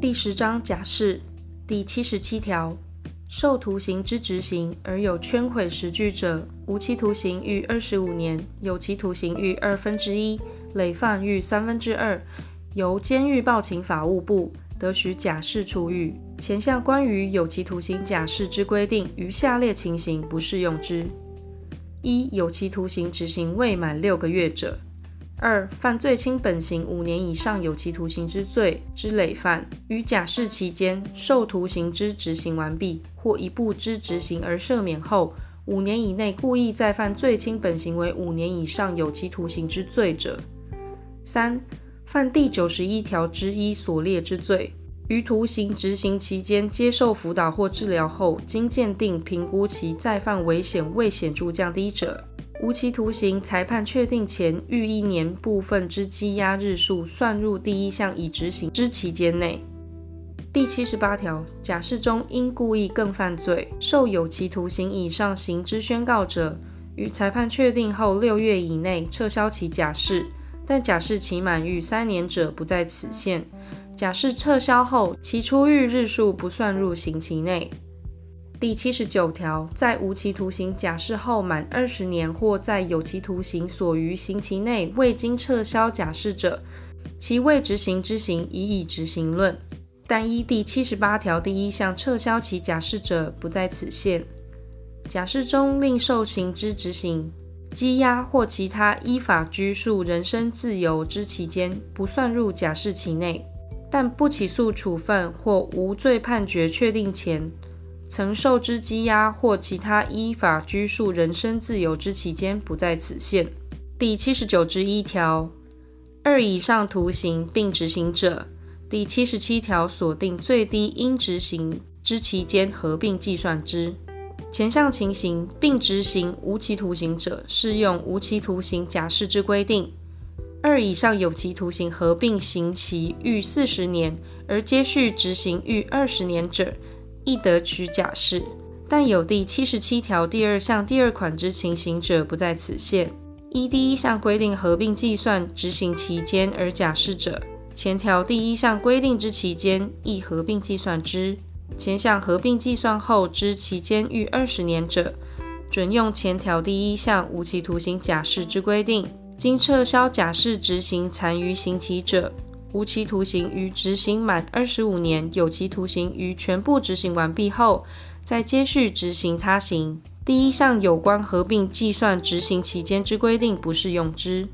第十章假释第七十七条，受徒刑之执行而有圈毁实据者，无期徒刑逾二十五年，有期徒刑逾二分之一，累犯逾三分之二，由监狱报请法务部，得许假释出狱。前项关于有期徒刑假释之规定，于下列情形不适用之：一、有期徒刑执行未满六个月者。二、犯罪轻本刑五年以上有期徒刑之罪之累犯，于假释期间受徒刑之执行完毕或一部之执行而赦免后，五年以内故意再犯最轻本刑为五年以上有期徒刑之罪者。三、犯第九十一条之一所列之罪，于徒刑执行期间接受辅导或治疗后，经鉴定评估其再犯危险未显著降低者。无期徒刑裁判确定前逾一年部分之羁押日数算入第一项已执行之期间内。第七十八条，假释中因故意更犯罪受有期徒刑以上刑之宣告者，于裁判确定后六月以内撤销其假释，但假释期满逾三年者不在此限。假释撤销后，其出狱日数不算入刑期内。第七十九条，在无期徒刑假释后满二十年，或在有期徒刑所余刑期内未经撤销假释者，其未执行之刑已以执行论。但依第七十八条第一项撤销其假释者，不在此限。假释中另受刑之执行、羁押或其他依法拘束人身自由之期间，不算入假释期内。但不起诉处分或无罪判决确定前，曾受之羁押或其他依法拘束人身自由之期间，不在此限。第七十九之一条，二以上徒刑并执行者，第七十七条所定最低应执行之期间合并计算之。前项情形并执行无期徒刑者，适用无期徒刑假释之规定。二以上有期徒刑合并刑期逾四十年而接续执行逾二十年者，亦得取假释，但有第七十七条第二项第二款之情形者，不在此限。依第一项规定合并计算执行期间而假释者，前条第一项规定之期间亦合并计算之。前项合并计算后之期间逾二十年者，准用前条第一项无期徒刑假释之规定。经撤销假释执行残余刑期者，无期徒刑于执行满二十五年，有期徒刑于全部执行完毕后，再接续执行他刑。第一项有关合并计算执行期间之规定不适用之。